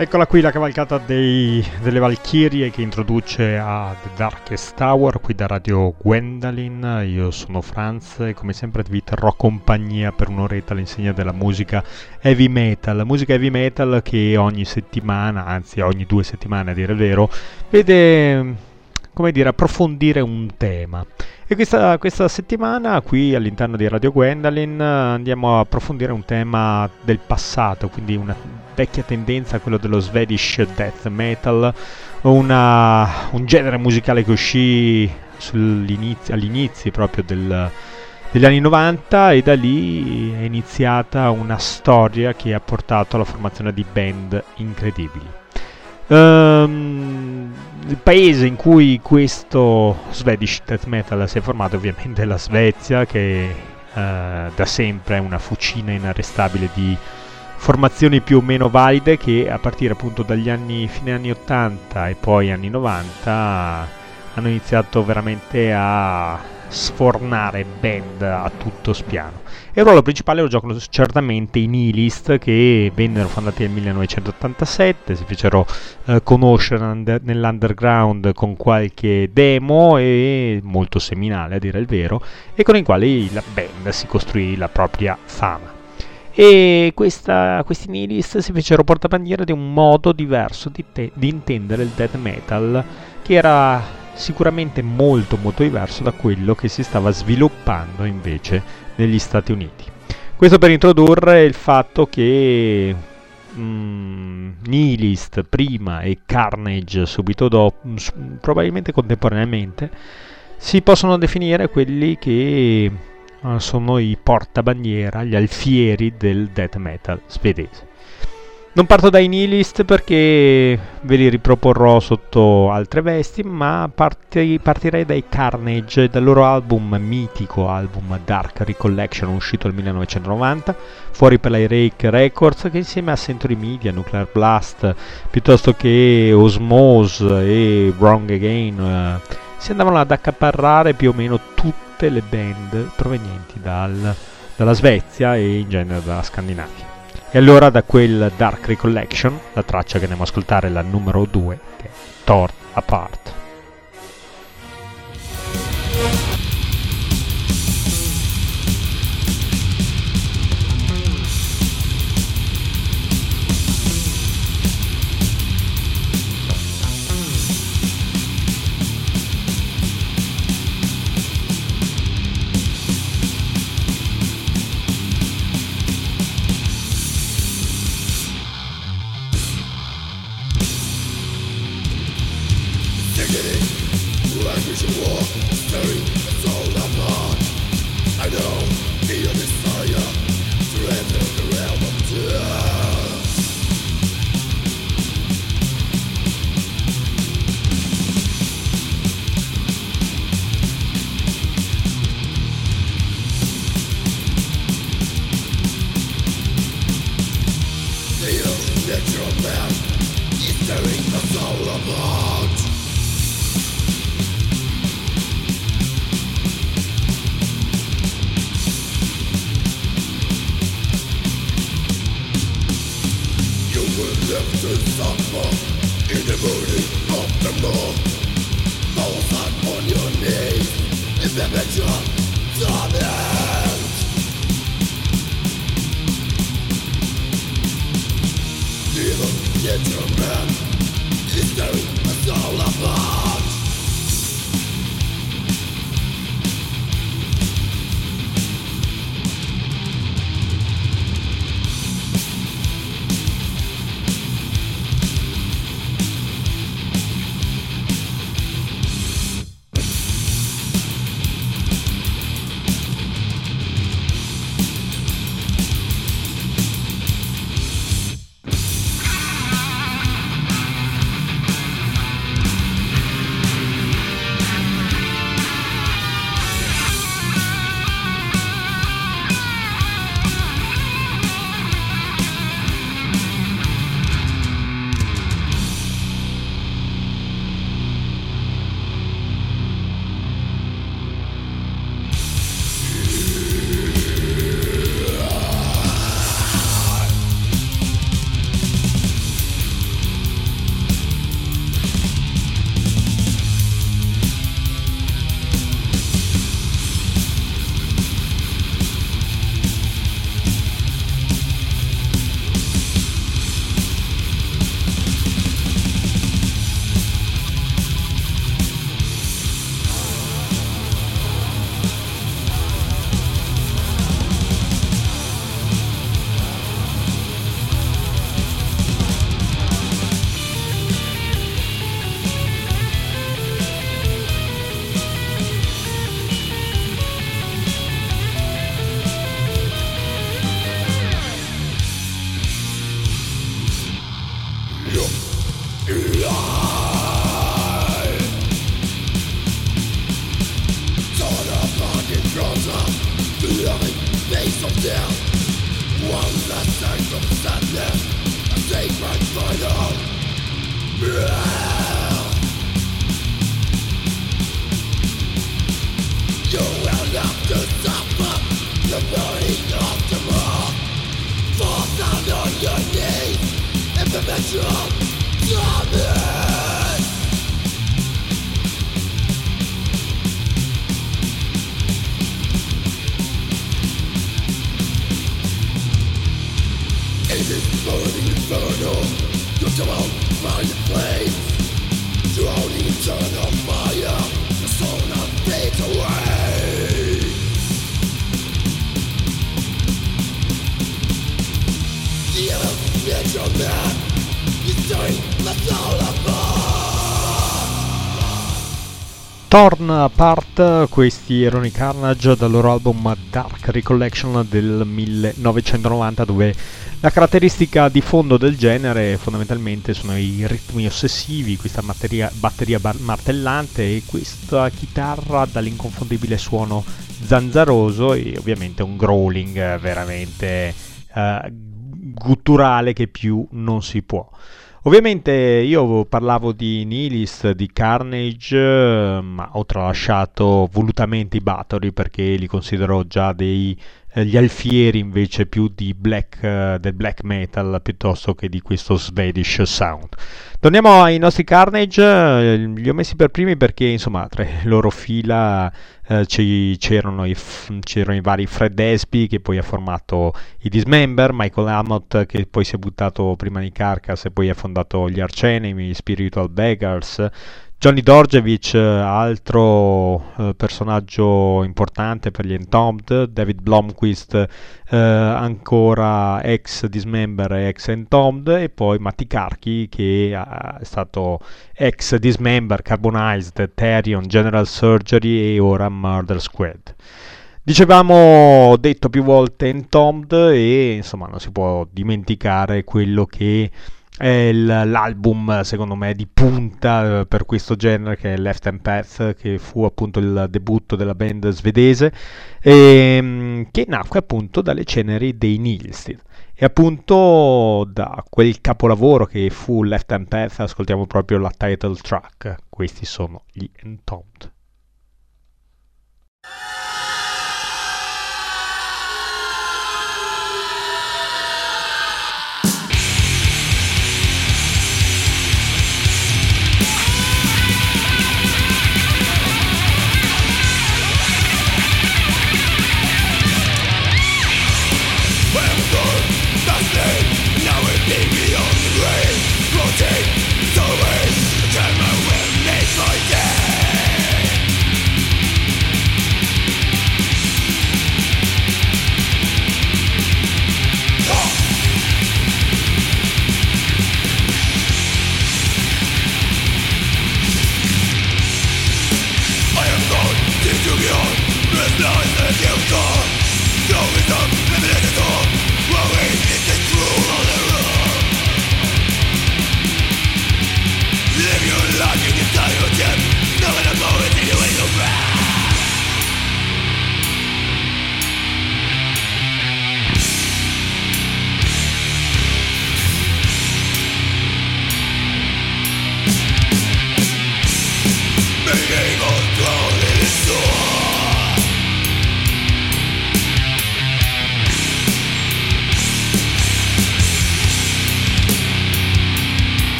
Eccola qui la cavalcata dei, delle Valchirie che introduce a The Darkest Tower qui da Radio Gwendolyn. Io sono Franz e come sempre vi terrò compagnia per un'oretta all'insegna della musica heavy metal. Musica heavy metal che ogni settimana, anzi ogni due settimane a dire il vero, vede come dire approfondire un tema. E questa, questa, settimana qui all'interno di Radio Gwendolyn andiamo a approfondire un tema del passato, quindi una vecchia tendenza, quello dello Swedish death metal, una, un genere musicale che uscì all'inizio proprio del, degli anni 90 e da lì è iniziata una storia che ha portato alla formazione di band incredibili. Um, il paese in cui questo Swedish death metal si è formato ovviamente la Svezia che uh, da sempre è una fucina inarrestabile di formazioni più o meno valide che a partire appunto dagli anni fine anni 80 e poi anni 90 hanno iniziato veramente a sfornare band a tutto spiano. E il ruolo principale lo giocano certamente i Nihilist che vennero fondati nel 1987, si fecero eh, conoscere under- nell'underground con qualche demo e molto seminale a dire il vero, e con i quali la band si costruì la propria fama. E questa, questi nihilist si fecero portabandiera di un modo diverso di, te- di intendere il death metal che era sicuramente molto molto diverso da quello che si stava sviluppando invece negli Stati Uniti. Questo per introdurre il fatto che mm, Nihilist prima e Carnage subito dopo, probabilmente contemporaneamente, si possono definire quelli che uh, sono i portabandiera, gli alfieri del death metal svedese. Non parto dai nihilist perché ve li riproporrò sotto altre vesti, ma parti, partirei dai Carnage, dal loro album mitico, album Dark Recollection, uscito nel 1990, fuori per la Rake Records, che insieme a Century Media, Nuclear Blast, piuttosto che Osmose e Wrong Again, eh, si andavano ad accaparrare più o meno tutte le band provenienti dal, dalla Svezia e in genere dalla Scandinavia. E allora da quel Dark Recollection, la traccia che andiamo ad ascoltare è la numero 2, che è Torn Apart. sono Torn Apart, questi erano i Carnage dal loro album Dark Recollection del 1990 dove la caratteristica di fondo del genere fondamentalmente sono i ritmi ossessivi, questa materia, batteria bar- martellante e questa chitarra dall'inconfondibile suono zanzaroso e ovviamente un growling veramente uh, gutturale che più non si può. Ovviamente io parlavo di Nihilist, di Carnage, ma ho tralasciato volutamente i Bathory perché li considero già dei gli alfieri invece più black, uh, del black metal piuttosto che di questo Swedish sound. Torniamo ai nostri Carnage, eh, li ho messi per primi perché insomma tra le loro fila eh, c'erano, i, c'erano, i, vari Fred Espy che poi ha formato i Dismember, Michael Amott che poi si è buttato prima di Carcass e poi ha fondato gli Arcenemi, Spiritual Beggars, Johnny Dorjevic, altro eh, personaggio importante per gli Entombed, David Blomqvist, eh, ancora ex Dismember e ex Entombed, e poi Matti Karki che è stato ex Dismember, Carbonized, Therion, General Surgery e ora Murder Squad. Dicevamo, detto più volte Entombed e insomma non si può dimenticare quello che è l'album secondo me di punta eh, per questo genere che è Left and Path che fu appunto il debutto della band svedese e, ehm, che nacque appunto dalle ceneri dei Nilsted e appunto da quel capolavoro che fu Left and Path ascoltiamo proprio la title track. Questi sono gli Entombed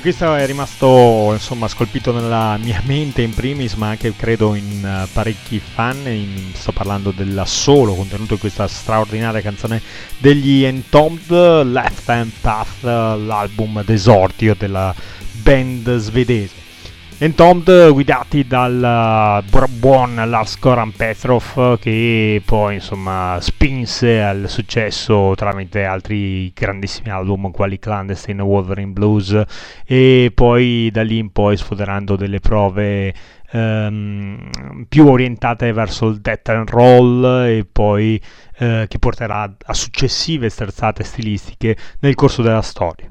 Anche questo è rimasto insomma scolpito nella mia mente in primis, ma anche credo in uh, parecchi fan. In, sto parlando dell'assolo contenuto in questa straordinaria canzone degli Entombed, Left Hand Path, l'album d'esordio della band svedese. Entombed guidati dal uh, buon Lars Goran Petrov che poi insomma spinse al successo tramite altri grandissimi album quali Clandestine Wolverine Blues e poi da lì in poi sfoderando delle prove um, più orientate verso il death and roll e poi uh, che porterà a successive sterzate stilistiche nel corso della storia.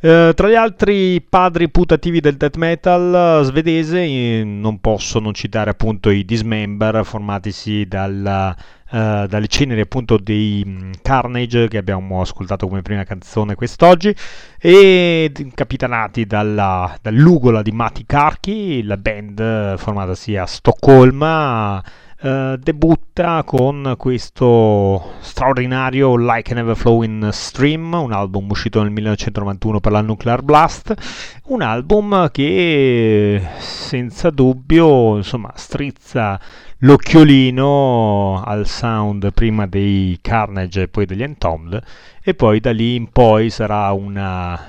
Eh, tra gli altri padri putativi del death metal svedese non posso non citare appunto i Dismember formatisi dalla, uh, dalle ceneri appunto dei um, Carnage che abbiamo ascoltato come prima canzone quest'oggi e capitanati dalla, dall'ugola di Matti Karki, la band formatasi a Stoccolma Uh, debutta con questo straordinario Like an Ever Flowing Stream, un album uscito nel 1991 per la Nuclear Blast, un album che senza dubbio insomma, strizza l'occhiolino al sound prima dei Carnage e poi degli Entombed e poi da lì in poi sarà una,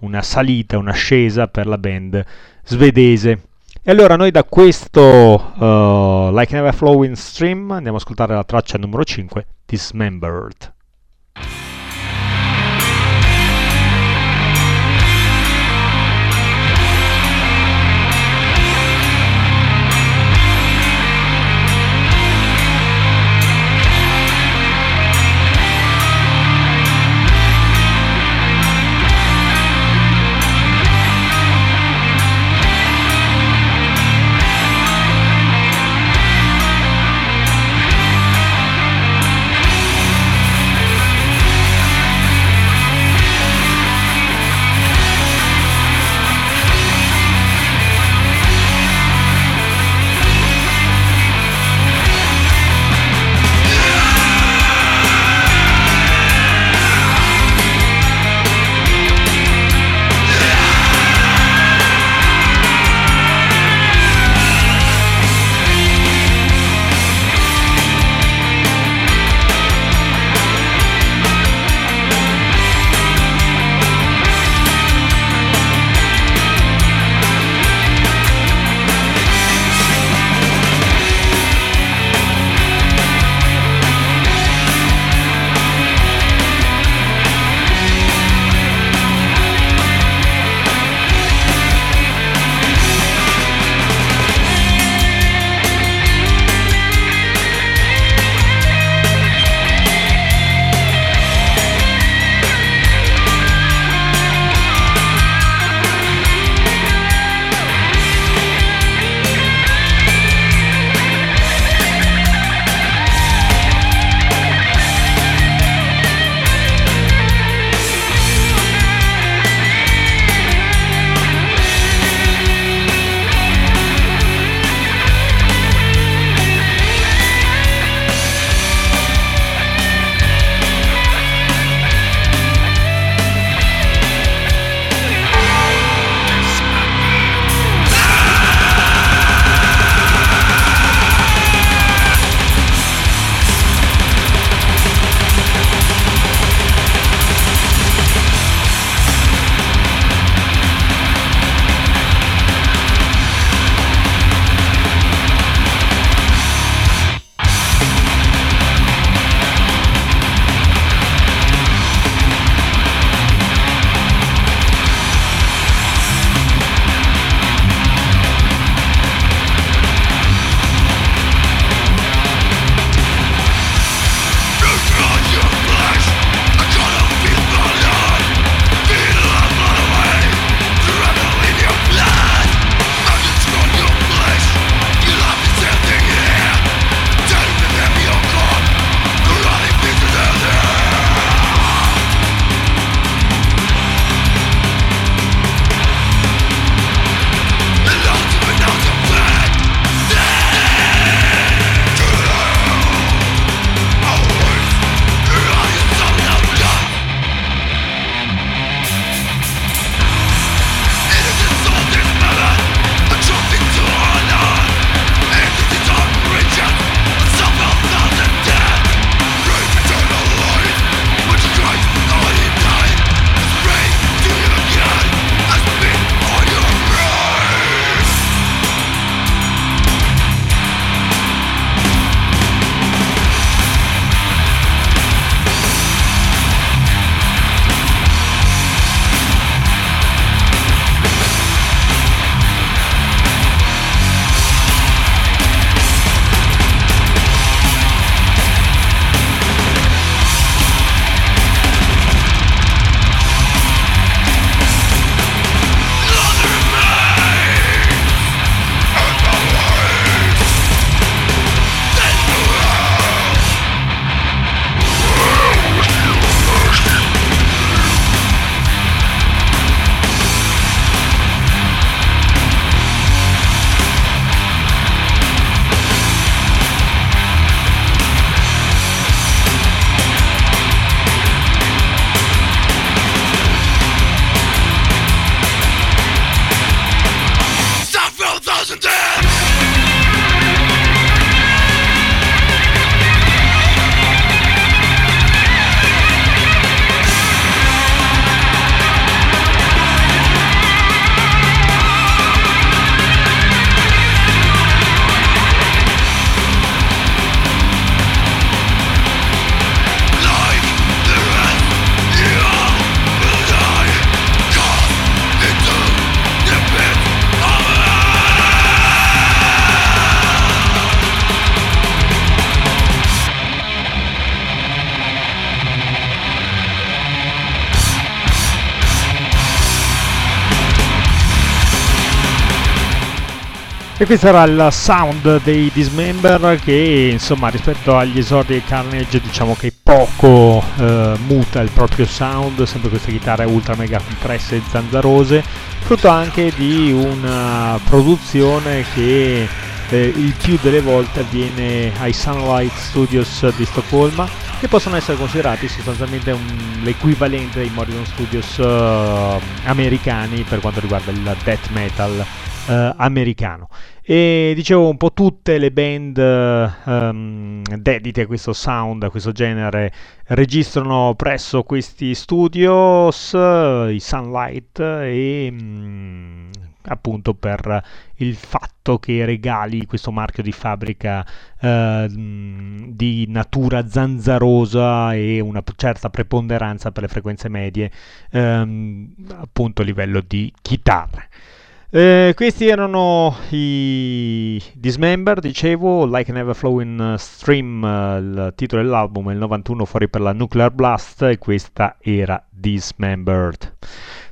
una salita, un'ascesa per la band svedese. E allora noi da questo uh, Like Never Flowing Stream andiamo ad ascoltare la traccia numero 5, Dismembered. E questo era il sound dei Dismember che insomma rispetto agli esordi di Carnage diciamo che poco eh, muta il proprio sound, sempre queste chitarre ultra mega compresse e zanzarose, frutto anche di una produzione che eh, il più delle volte avviene ai Sunlight Studios di Stoccolma che possono essere considerati sostanzialmente un, l'equivalente dei Morrison Studios uh, americani per quanto riguarda il death metal uh, americano. E dicevo un po' tutte le band um, dedite a questo sound, a questo genere, registrano presso questi studios, i Sunlight, e um, appunto per il fatto che regali questo marchio di fabbrica uh, di natura zanzarosa e una certa preponderanza per le frequenze medie, um, appunto a livello di chitarre. Eh, questi erano i Dismember, dicevo, Like an Ever Flowing Stream, uh, il titolo dell'album, il 91 fuori per la Nuclear Blast e questa era Dismembered.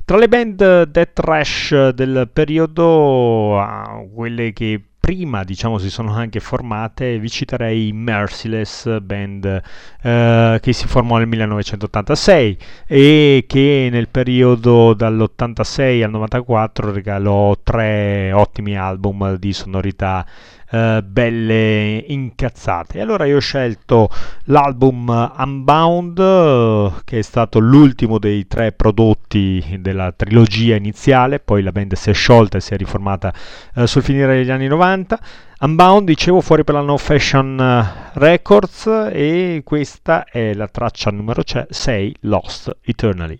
Tra le band death trash del periodo, uh, quelle che prima diciamo si sono anche formate vi citerei Merciless band eh, che si formò nel 1986 e che nel periodo dall'86 al 94 regalò tre ottimi album di sonorità eh, belle incazzate. E allora io ho scelto l'album Unbound, eh, che è stato l'ultimo dei tre prodotti della trilogia iniziale, poi la band si è sciolta e si è riformata eh, sul finire degli anni 90. Unbound, dicevo, fuori per la No Fashion Records e questa è la traccia numero 6, Lost Eternally.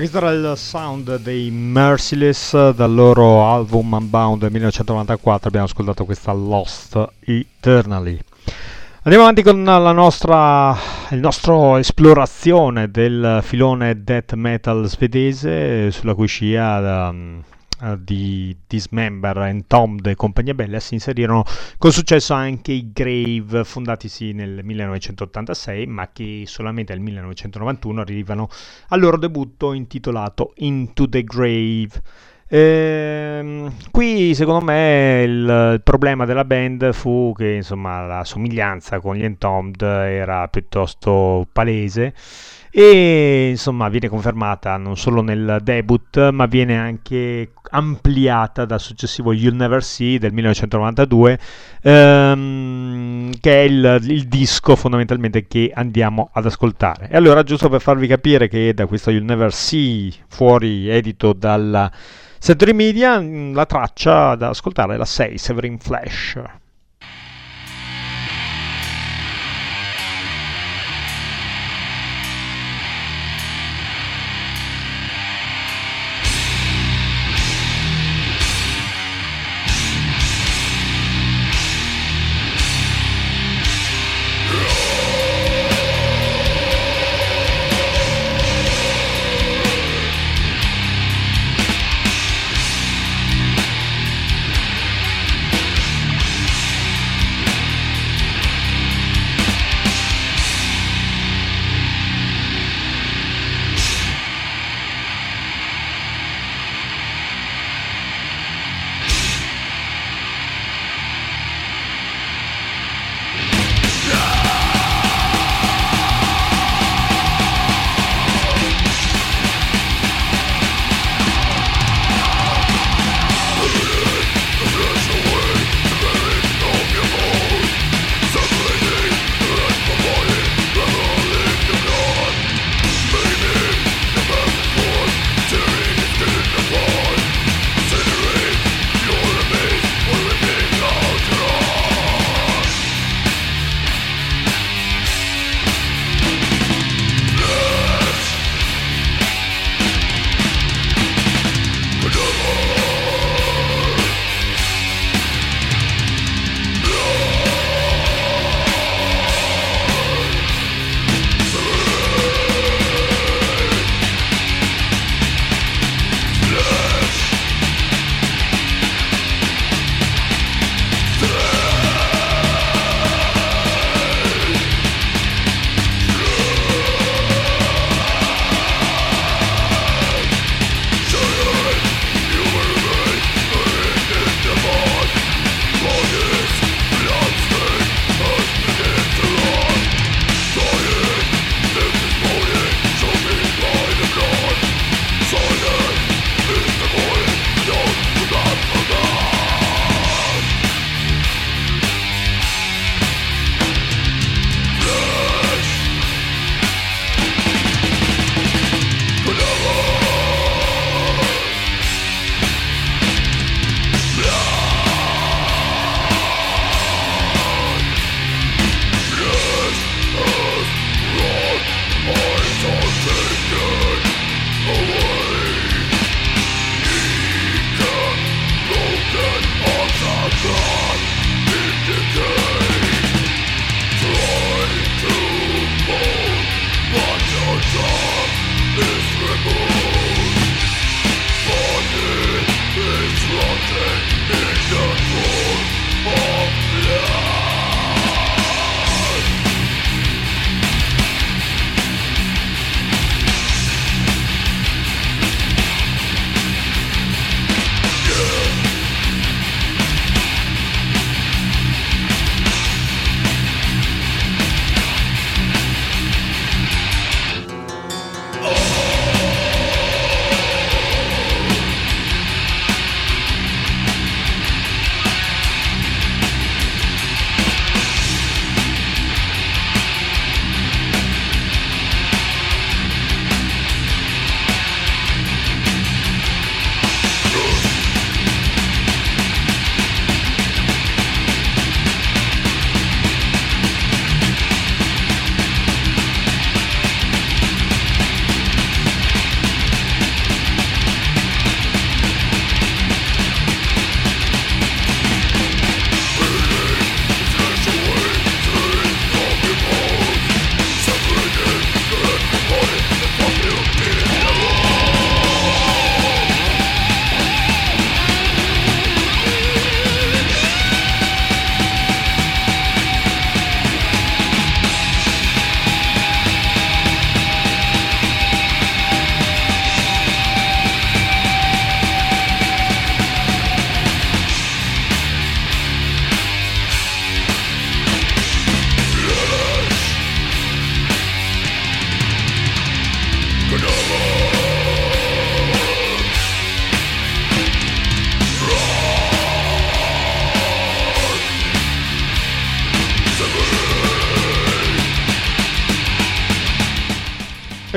Questo era il sound dei Merciless dal loro album Unbound 1994, abbiamo ascoltato questa Lost Eternally. Andiamo avanti con la nostra esplorazione del filone death metal svedese sulla cui scia uh, di Dismember, Entombed e compagnia bella si inserirono con successo anche i Grave, fondatisi nel 1986, ma che solamente nel 1991 arrivano al loro debutto intitolato Into the Grave. Ehm, qui secondo me il, il, problema della band fu che insomma la somiglianza con gli Entombed era piuttosto palese e insomma viene confermata non solo nel debut ma viene anche ampliata dal successivo You'll Never See del 1992 ehm, che è il, il, disco fondamentalmente che andiamo ad ascoltare. E allora giusto per farvi capire che da questo You'll Never See fuori edito dalla Century Media la traccia da ascoltare è la 6 Severin Flash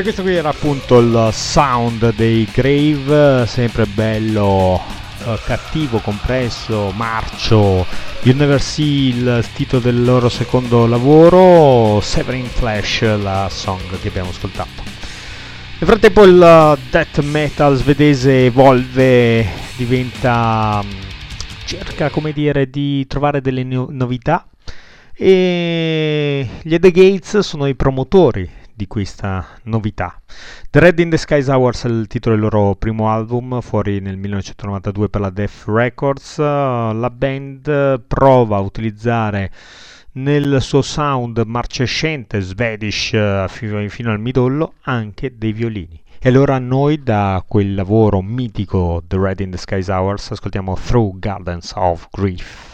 questo qui era appunto il sound dei Grave, sempre bello, uh, cattivo, compresso, marcio. You Never See il titolo del loro secondo lavoro, Severing Flash la song che abbiamo ascoltato. Nel frattempo il death metal svedese evolve, diventa... Mm, cerca come dire di trovare delle no- novità e gli The Gates sono i promotori di questa novità. The Red in the Skies Hours è il titolo del loro primo album, fuori nel 1992 per la Def Records. La band prova a utilizzare nel suo sound marcescente, Swedish fino al midollo, anche dei violini. E allora noi da quel lavoro mitico The Red in the Skies Hours ascoltiamo Through Gardens of Grief.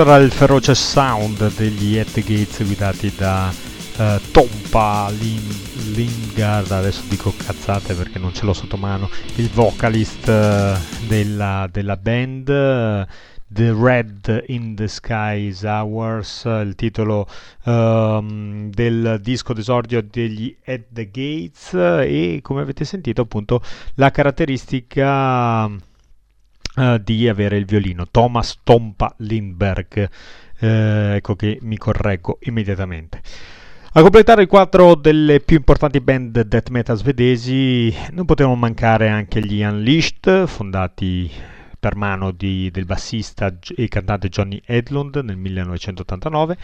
Era il feroce sound degli At Gates guidati da uh, Tompa Lim- Lingard, adesso dico cazzate perché non ce l'ho sotto mano, il vocalist uh, della, della, band. Uh, The Red in the Sky is Ours, il titolo um, del disco d'esordio degli At the Gates e come avete sentito appunto la caratteristica uh, di avere il violino Thomas Tompa Lindberg eh, ecco che mi correggo immediatamente a completare il quadro delle più importanti band death metal svedesi non potevano mancare anche gli Unleashed, fondati per mano di, del bassista e cantante Johnny Edlund nel 1989.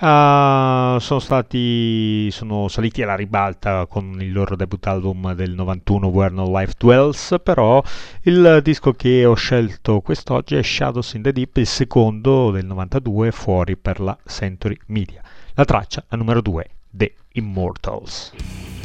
Uh, sono, stati, sono saliti alla ribalta con il loro debut album del 91 Where No Life Dwells, però il disco che ho scelto quest'oggi è Shadows in the Deep, il secondo del 92 fuori per la Century Media. La traccia, la numero 2, The Immortals.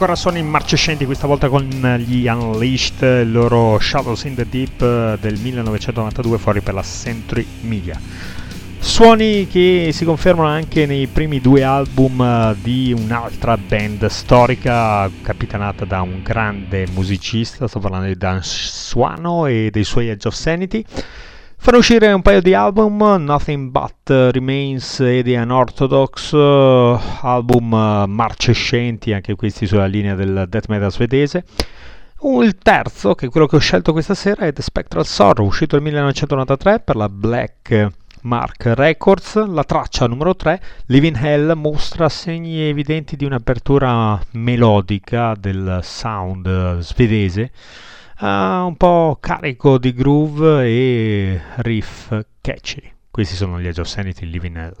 Ancora sono immarcescenti questa volta con gli Unleashed, il loro Shadows in the Deep eh, del 1992 fuori per la Century Media. Suoni che si confermano anche nei primi due album eh, di un'altra band storica capitanata da un grande musicista, sto parlando di Dan Suano e dei suoi Edge of Sanity. Fanno uscire un paio di album, Nothing But Remains e The Unorthodox, uh, album uh, marcescenti, anche questi sulla linea del death metal svedese. Il terzo, che è quello che ho scelto questa sera, è The Spectral Sorrow, uscito nel 1993 per la Black Mark Records. La traccia numero 3, Living Hell, mostra segni evidenti di un'apertura melodica del sound svedese un po' carico di groove e riff catchy. Questi sono gli Edge of Sanity Living Hell.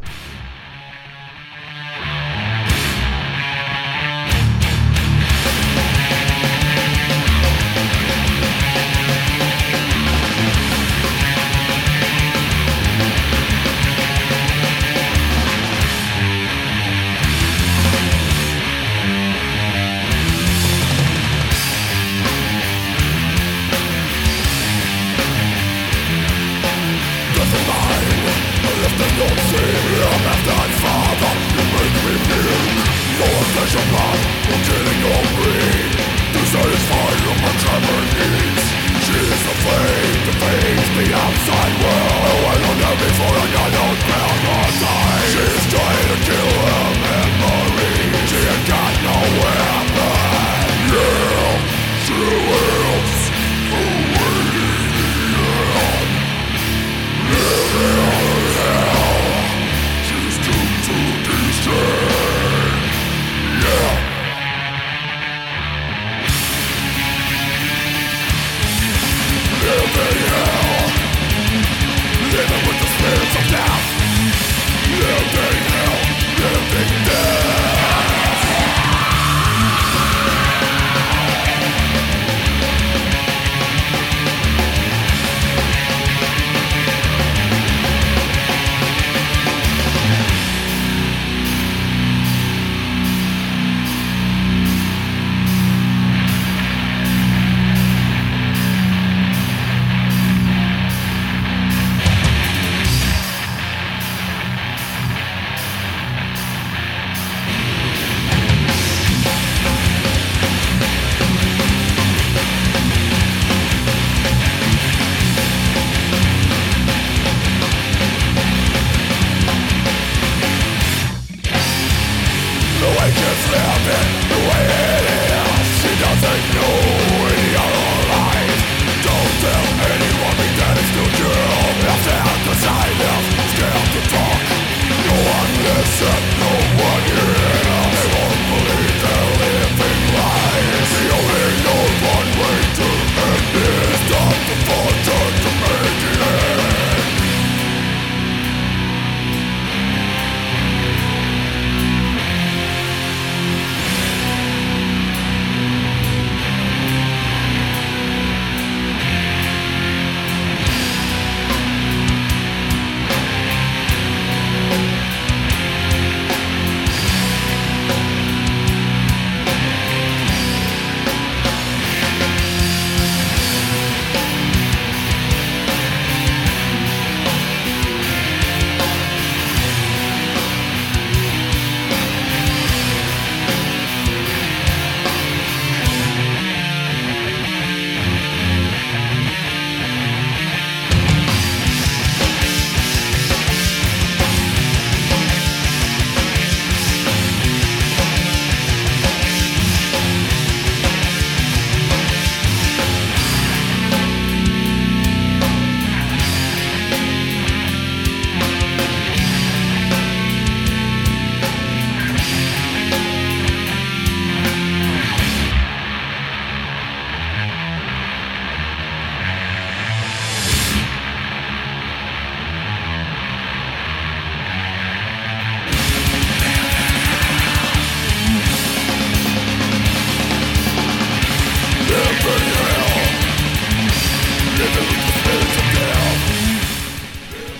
is living the way it is She doesn't know.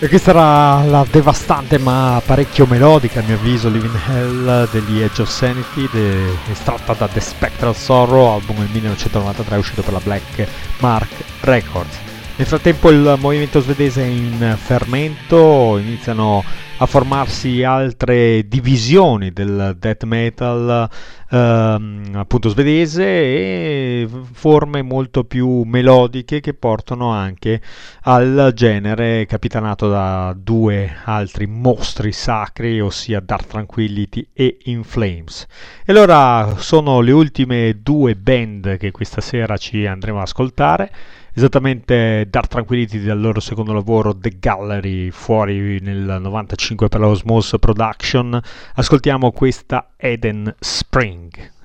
E questa era la devastante ma parecchio melodica, a mio avviso, Living Hell degli Edge of Sanity, de- estratta da The Spectral Sorrow, album del 1993 uscito per la Black Mark Records. Nel frattempo il movimento svedese è in fermento, iniziano a formarsi altre divisioni del death metal ehm, appunto svedese e forme molto più melodiche che portano anche al genere capitanato da due altri mostri sacri ossia Dark Tranquility e In Flames. E allora sono le ultime due band che questa sera ci andremo ad ascoltare esattamente Dark Tranquility del loro secondo lavoro The Gallery fuori nel 95 per la Osmos Production. Ascoltiamo questa Eden Spring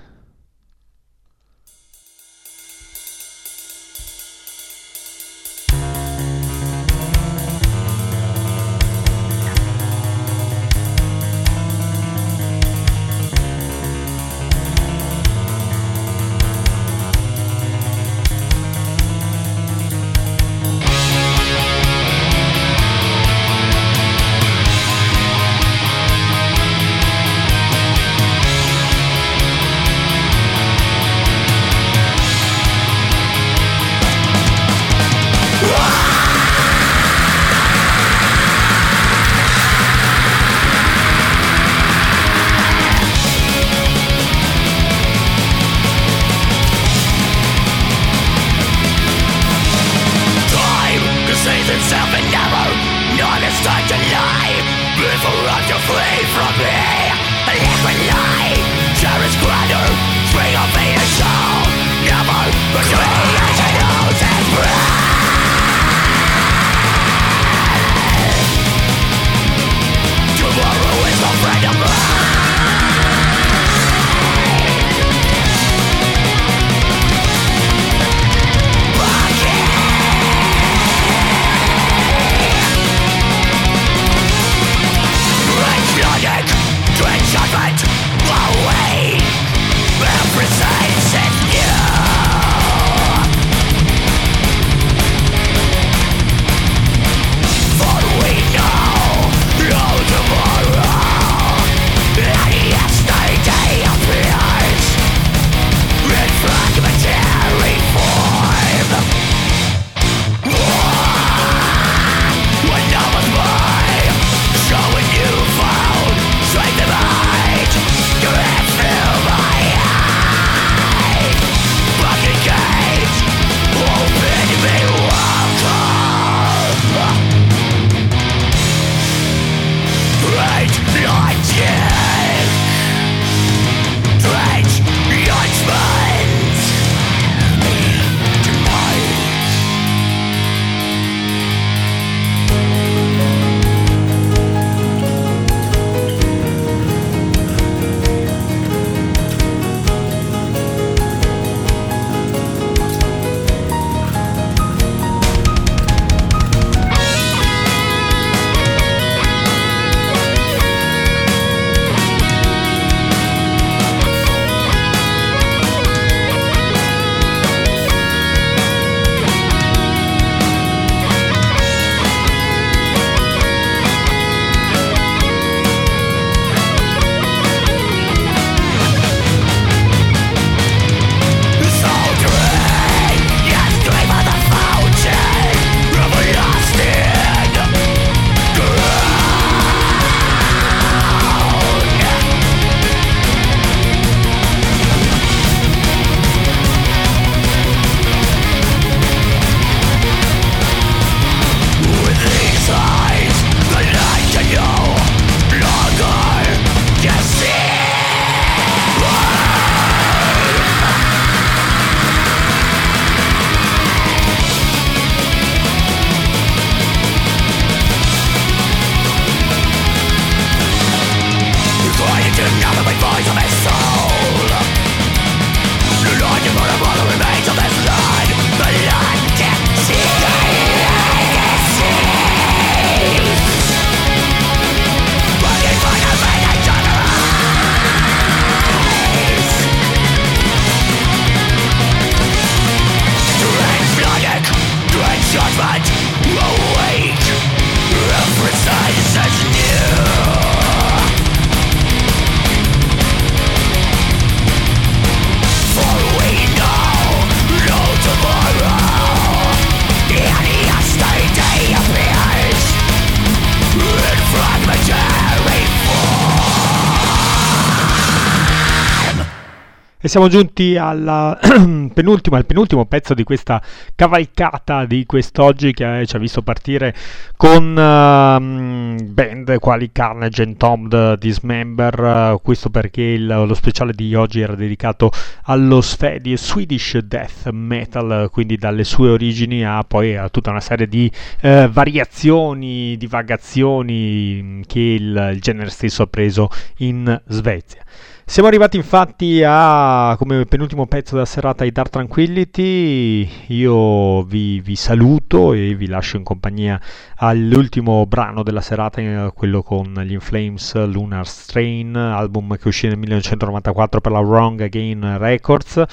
siamo giunti alla penultima, al penultimo pezzo di questa cavalcata di quest'oggi che ci ha visto partire con uh, band quali Carnage and Tom the Dismember. Uh, questo perché il, lo speciale di oggi era dedicato allo Svedi, Swedish Death Metal, quindi dalle sue origini a poi a tutta una serie di uh, variazioni, divagazioni che il, il genere stesso ha preso in Svezia. Siamo arrivati infatti a, come penultimo pezzo della serata, i Dark Tranquillity. Io vi, vi, saluto e vi lascio in compagnia all'ultimo brano della serata, quello con gli Inflames Lunar Strain, album che uscì nel 1994 per la Wrong Again Records.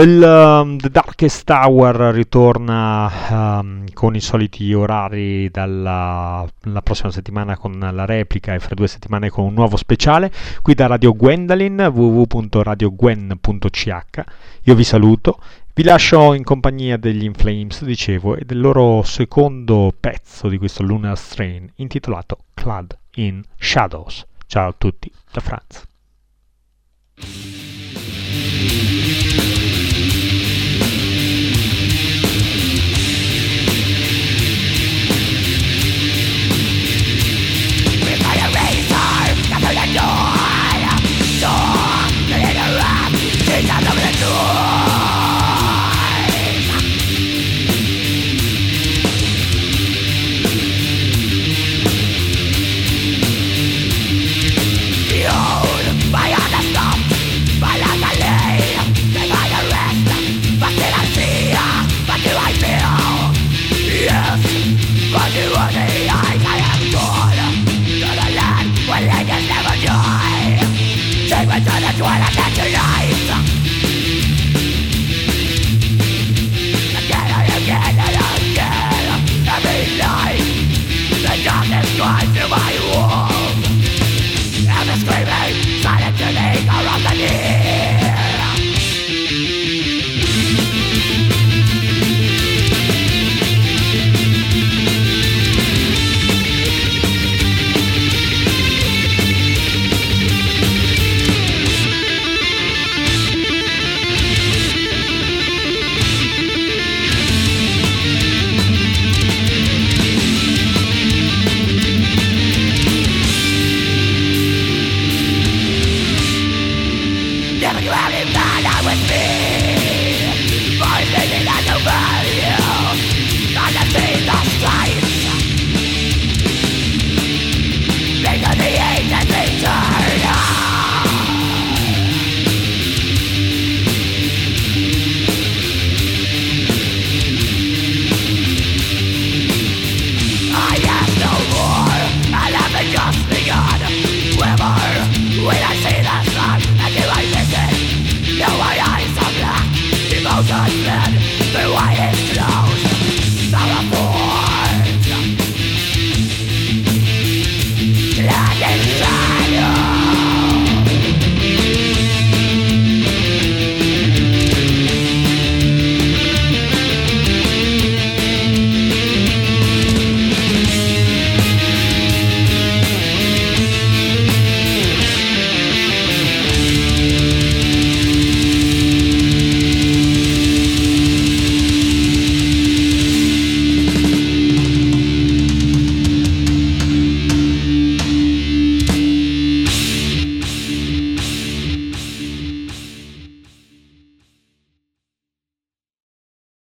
Il um, The Darkest Hour ritorna um, con i soliti orari dalla prossima settimana con la replica e fra due settimane con un nuovo speciale qui da Radio Gwendolyn www.radiogwen.ch io vi saluto vi lascio in compagnia degli Inflames dicevo e del loro secondo pezzo di questo Lunar Strain intitolato Clad in Shadows. Ciao a tutti da Franz